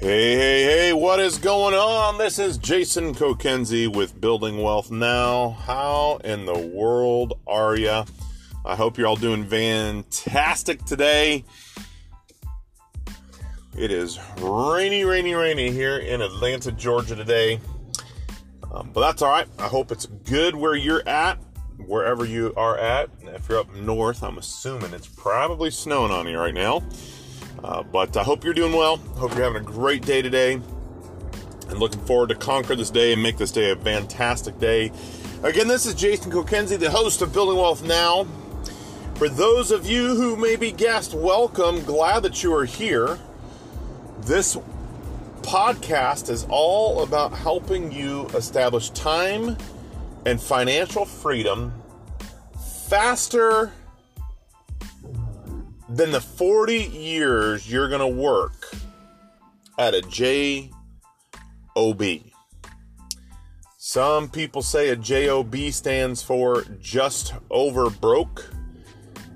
Hey, hey, hey, what is going on? This is Jason Kokenzie with Building Wealth Now. How in the world are you? I hope you're all doing fantastic today. It is rainy, rainy, rainy here in Atlanta, Georgia today. Um, but that's all right. I hope it's good where you're at, wherever you are at. If you're up north, I'm assuming it's probably snowing on you right now. Uh, but I hope you're doing well. Hope you're having a great day today. And looking forward to conquer this day and make this day a fantastic day. Again, this is Jason Kokenzie, the host of Building Wealth Now. For those of you who may be guests, welcome. Glad that you are here. This podcast is all about helping you establish time and financial freedom faster than the 40 years you're going to work at a JOB. Some people say a JOB stands for just over broke.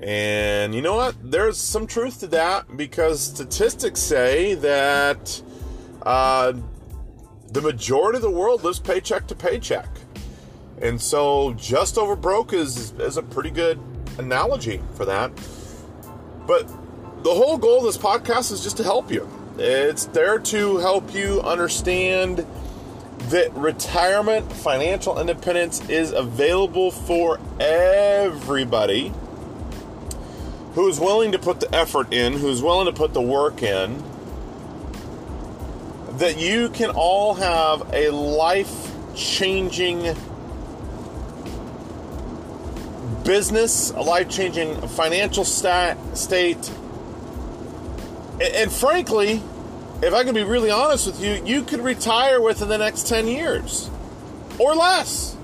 And you know what? There's some truth to that because statistics say that uh, the majority of the world lives paycheck to paycheck. And so just over broke is, is a pretty good analogy for that. But the whole goal of this podcast is just to help you. It's there to help you understand that retirement financial independence is available for everybody who's willing to put the effort in, who's willing to put the work in. That you can all have a life changing business, a life changing financial stat, state. And, frankly, if I can be really honest with you, you could retire within the next 10 years or less.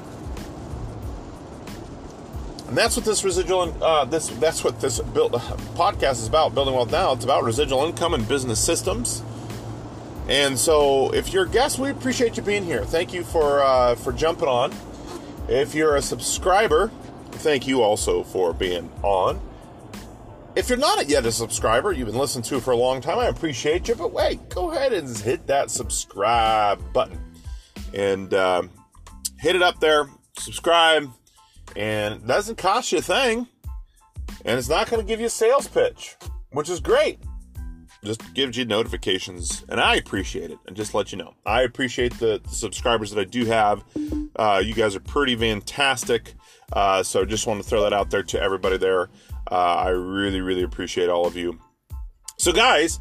And that's what this residual, uh, this that's what this build, uh, podcast is about. Building wealth now. It's about residual income and business systems. And so, if you're a guest, we appreciate you being here. Thank you for uh, for jumping on. If you're a subscriber, thank you also for being on. If you're not yet a subscriber, you've been listening to for a long time, I appreciate you. But wait, go ahead and hit that subscribe button and uh, hit it up there. Subscribe, and it doesn't cost you a thing, and it's not going to give you a sales pitch, which is great. Just gives you notifications, and I appreciate it. And just let you know, I appreciate the, the subscribers that I do have. Uh, you guys are pretty fantastic. Uh, so just want to throw that out there to everybody there. Uh, I really, really appreciate all of you. So, guys,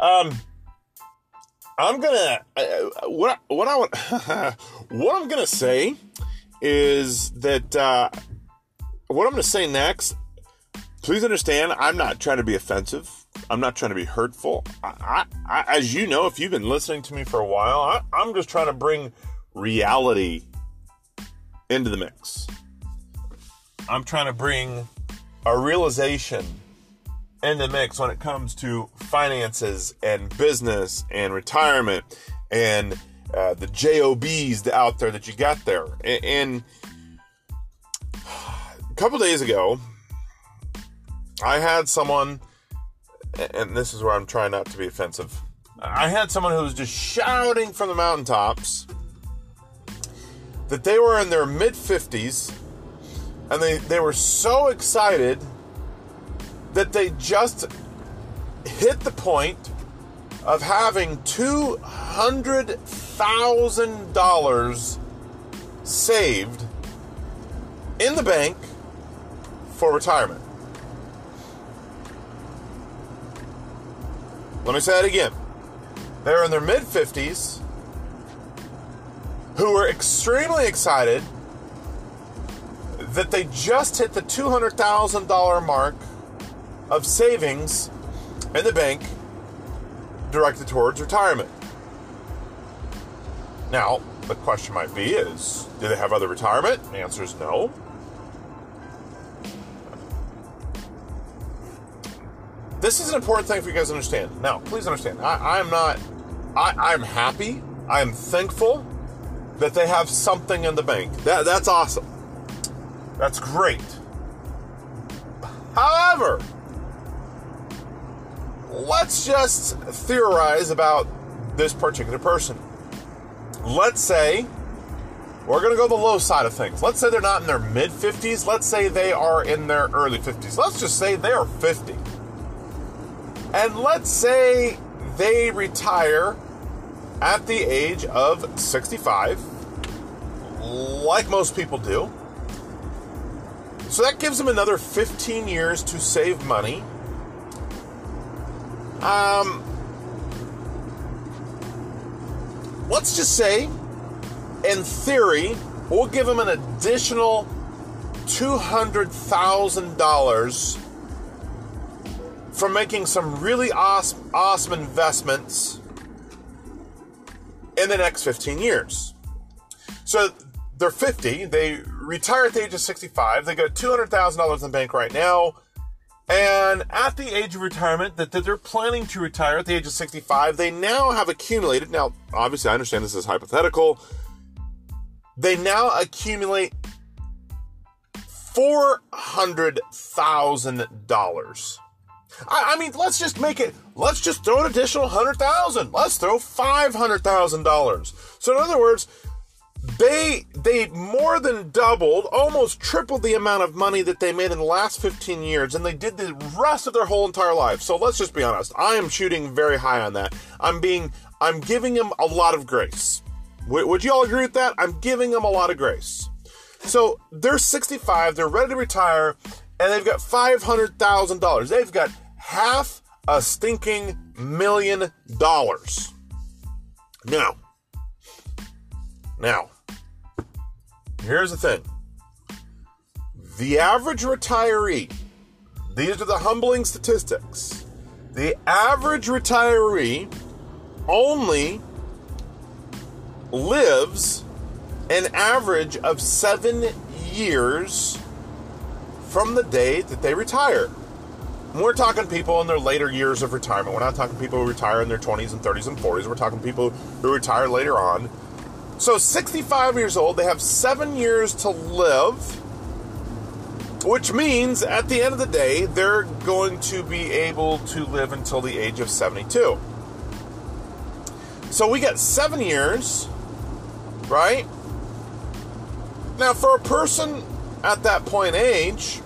um, I'm gonna what what I what I'm gonna say is that uh, what I'm gonna say next. Please understand, I'm not trying to be offensive. I'm not trying to be hurtful. I, I, I, as you know, if you've been listening to me for a while, I, I'm just trying to bring reality into the mix. I'm trying to bring a realization in the mix when it comes to finances and business and retirement and uh, the JOBs out there that you got there. And, and a couple days ago, I had someone, and this is where I'm trying not to be offensive. I had someone who was just shouting from the mountaintops that they were in their mid 50s and they, they were so excited that they just hit the point of having $200,000 saved in the bank for retirement. Let me say it again. They're in their mid 50s who were extremely excited that they just hit the $200,000 mark of savings in the bank directed towards retirement. Now, the question might be is, do they have other retirement? The answer is no. This is an important thing for you guys to understand. Now, please understand, I, am not, I, I'm happy, I'm thankful that they have something in the bank. That, that's awesome. That's great. However, let's just theorize about this particular person. Let's say we're going to go the low side of things. Let's say they're not in their mid 50s. Let's say they are in their early 50s. Let's just say they are 50. And let's say they retire at the age of 65, like most people do. So that gives them another 15 years to save money. Um, let's just say, in theory, we'll give them an additional $200,000 from making some really awesome, awesome investments in the next 15 years. So they're 50, they retire at the age of 65, they got $200,000 in the bank right now. And at the age of retirement, that, that they're planning to retire at the age of 65, they now have accumulated. Now, obviously, I understand this is hypothetical. They now accumulate $400,000. I, I mean, let's just make it, let's just throw an additional 100000 Let's throw $500,000. So, in other words, they they more than doubled, almost tripled the amount of money that they made in the last 15 years, and they did the rest of their whole entire life. So let's just be honest. I am shooting very high on that. I'm being I'm giving them a lot of grace. W- would you all agree with that? I'm giving them a lot of grace. So they're 65, they're ready to retire, and they've got $500,000. They've got half a stinking million dollars. Now, now, here's the thing the average retiree, these are the humbling statistics. The average retiree only lives an average of seven years from the day that they retire. And we're talking people in their later years of retirement. We're not talking people who retire in their 20s and 30s and 40s. We're talking people who retire later on. So, 65 years old, they have seven years to live, which means at the end of the day, they're going to be able to live until the age of 72. So, we got seven years, right? Now, for a person at that point age,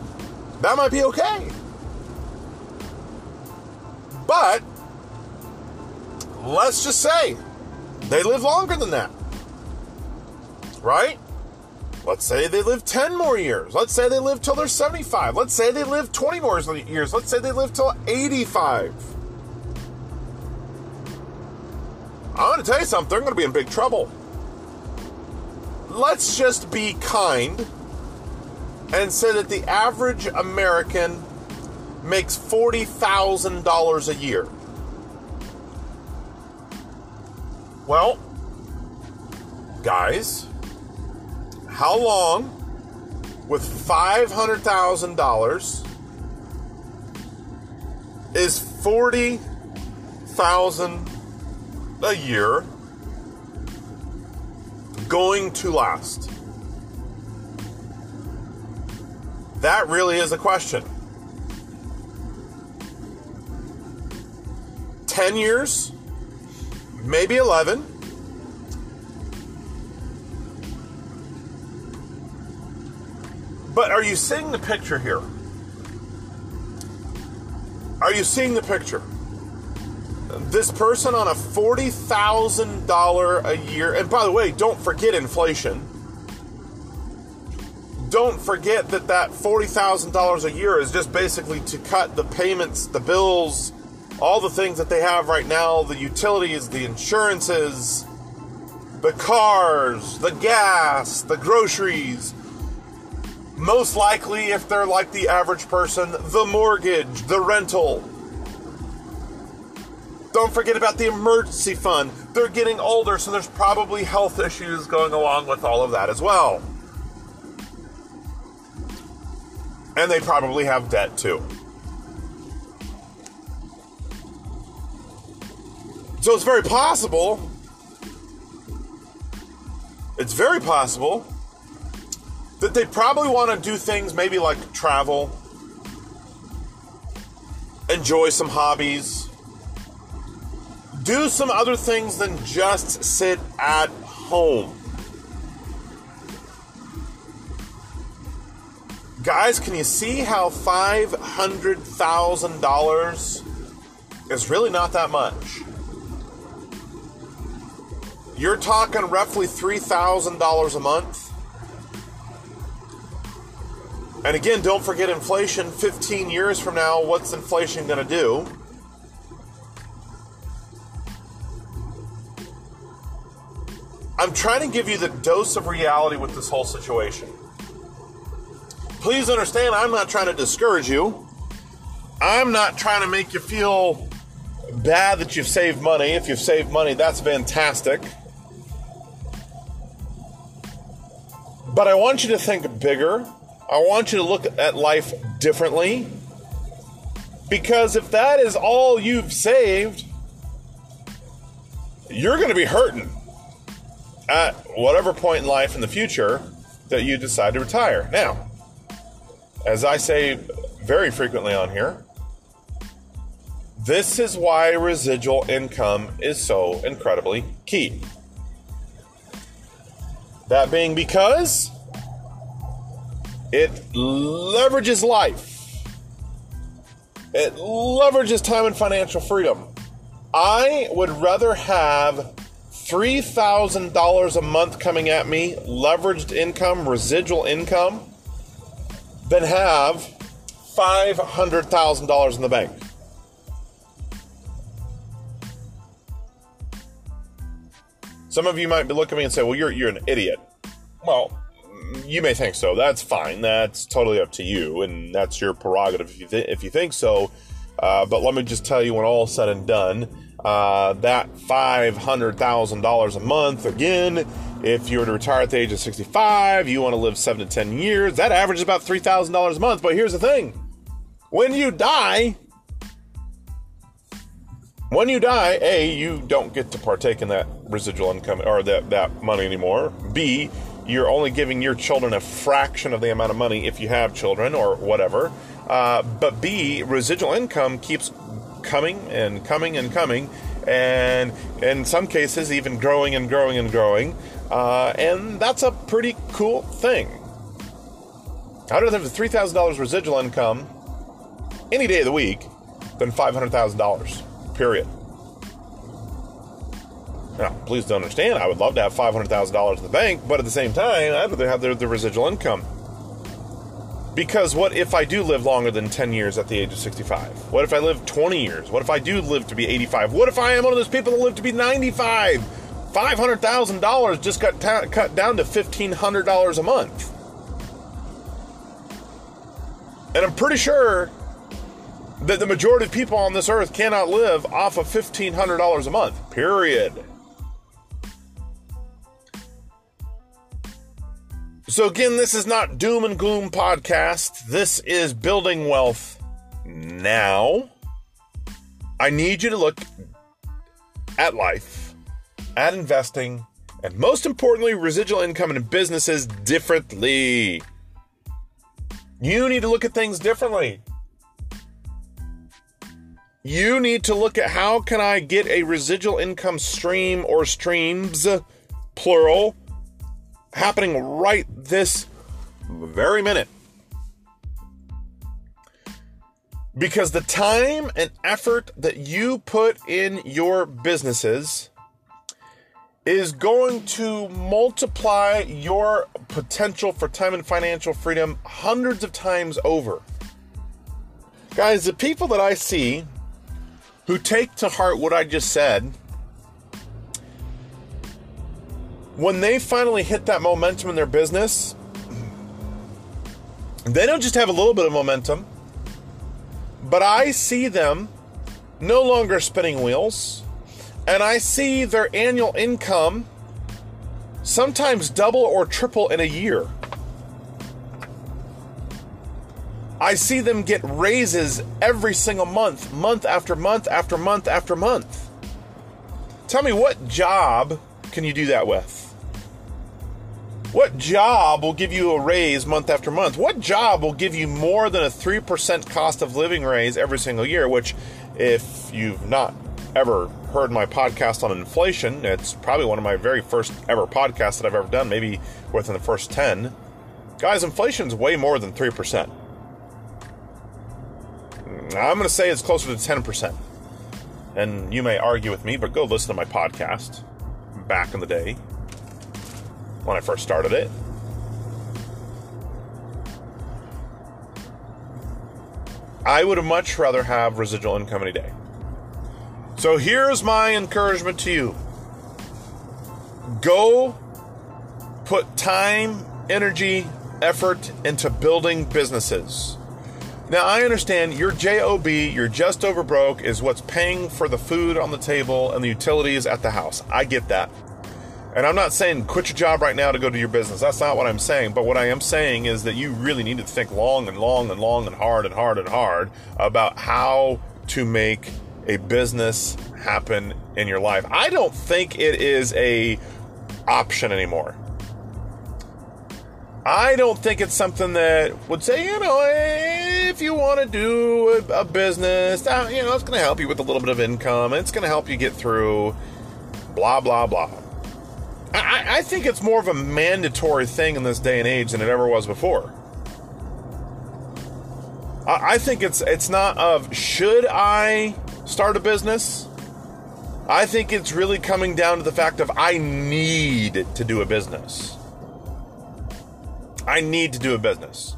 that might be okay. But let's just say they live longer than that right? Let's say they live 10 more years. Let's say they live till they're 75. Let's say they live 20 more years. Let's say they live till 85. I'm going to tell you something, they're going to be in big trouble. Let's just be kind and say that the average American makes $40,000 a year. Well, guys, how long with $500,000 is 40,000 a year going to last? That really is a question. 10 years, maybe 11 But are you seeing the picture here? Are you seeing the picture? This person on a $40,000 a year, and by the way, don't forget inflation. Don't forget that that $40,000 a year is just basically to cut the payments, the bills, all the things that they have right now the utilities, the insurances, the cars, the gas, the groceries most likely, if they're like the average person, the mortgage, the rental. Don't forget about the emergency fund. They're getting older, so there's probably health issues going along with all of that as well. And they probably have debt too. So it's very possible. It's very possible that they probably want to do things maybe like travel, enjoy some hobbies, Do some other things than just sit at home. Guys, can you see how $500,000 is really not that much? You're talking roughly $3,000 a month. And again, don't forget inflation. 15 years from now, what's inflation going to do? I'm trying to give you the dose of reality with this whole situation. Please understand, I'm not trying to discourage you. I'm not trying to make you feel bad that you've saved money. If you've saved money, that's fantastic. But I want you to think bigger. I want you to look at life differently. Because if that is all you've saved, you're going to be hurting at whatever point in life in the future that you decide to retire. Now, as I say very frequently on here, this is why residual income is so incredibly key. That being because it leverages life, it leverages time and financial freedom. I would rather have $3,000 a month coming at me, leveraged income, residual income, than have $500,000 in the bank. Some of you might be looking at me and say, well, you're, you're an idiot. Well, you may think so. That's fine. That's totally up to you, and that's your prerogative if you, th- if you think so. Uh, but let me just tell you, when all said and done, uh, that $500,000 a month, again, if you were to retire at the age of 65, you want to live 7 to 10 years, that averages about $3,000 a month. But here's the thing when you die, when you die, A, you don't get to partake in that residual income or that, that money anymore. B, you're only giving your children a fraction of the amount of money if you have children or whatever. Uh, but B, residual income keeps coming and coming and coming, and in some cases, even growing and growing and growing. Uh, and that's a pretty cool thing. I'd rather have $3,000 residual income any day of the week than $500,000, period. Now, please don't understand, I would love to have $500,000 in the bank, but at the same time, I'd rather have the, the residual income. Because what if I do live longer than 10 years at the age of 65? What if I live 20 years? What if I do live to be 85? What if I am one of those people that live to be 95? $500,000 just got cut down to $1,500 a month. And I'm pretty sure that the majority of people on this earth cannot live off of $1,500 a month, period. So, again, this is not doom and gloom podcast. This is building wealth now. I need you to look at life, at investing, and most importantly, residual income in businesses differently. You need to look at things differently. You need to look at how can I get a residual income stream or streams, plural, happening right this very minute. Because the time and effort that you put in your businesses is going to multiply your potential for time and financial freedom hundreds of times over. Guys, the people that I see who take to heart what I just said when they finally hit that momentum in their business, they don't just have a little bit of momentum, but I see them no longer spinning wheels, and I see their annual income sometimes double or triple in a year. I see them get raises every single month, month after month after month after month. Tell me what job can you do that with? What job will give you a raise month after month? What job will give you more than a 3% cost of living raise every single year? Which, if you've not ever heard my podcast on inflation, it's probably one of my very first ever podcasts that I've ever done, maybe within the first 10. Guys, inflation's way more than 3%. I'm going to say it's closer to 10%. And you may argue with me, but go listen to my podcast back in the day when I first started it. I would much rather have residual income any day. So here's my encouragement to you go put time, energy, effort into building businesses. Now, I understand your JOB, you're just over broke, is what's paying for the food on the table and the utilities at the house. I get that. And I'm not saying quit your job right now to go to your business. That's not what I'm saying. But what I am saying is that you really need to think long and long and long and hard and hard and hard about how to make a business happen in your life. I don't think it is a option anymore. I don't think it's something that would say, you know, if you want to do a, business, uh, you know, it's going to help you with a little bit of income. It's going to help you get through, blah, blah, blah. I, I think it's more of a mandatory thing in this day and age than it ever was before. I, I think it's it's not of should I start a business. I think it's really coming down to the fact of I need to do a business. I need to do a business.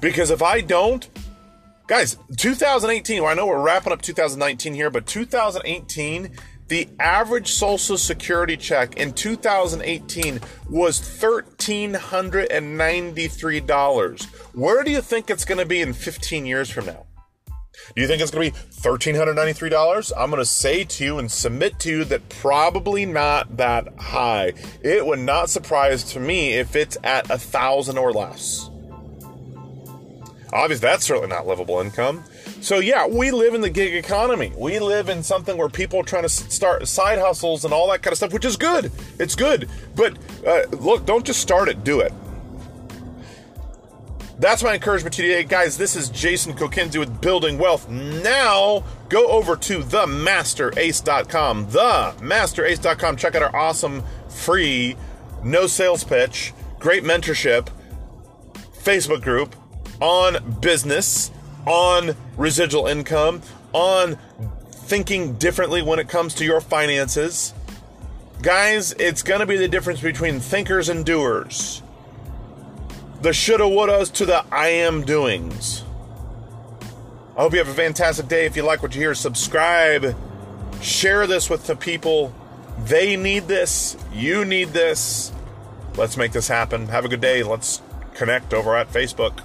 Because if I don't, guys, 2018, well, I know we're wrapping up 2019 here, but 2018 the average Social Security check in 2018 was $1,393. Where do you think it's going to be in 15 years from now? Do you think it's going to be $1,393? I'm going to say to you and submit to you that probably not that high. It would not surprise to me if it's at a thousand or less. Obviously, that's certainly not livable income. So yeah, we live in the gig economy. We live in something where people are trying to start side hustles and all that kind of stuff, which is good. It's good. But uh, look, don't just start it, do it. That's my encouragement to you today, guys. This is Jason Kokenzie with Building Wealth. Now go over to themasterace.com. Themasterace.com. Check out our awesome free no sales pitch, great mentorship Facebook group on business on residual income, on thinking differently when it comes to your finances. Guys, it's going to be the difference between thinkers and doers. The shoulda wouldas to the I am doings. I hope you have a fantastic day. If you like what you hear, subscribe. Share this with the people. They need this. You need this. Let's make this happen. Have a good day. Let's connect over at Facebook.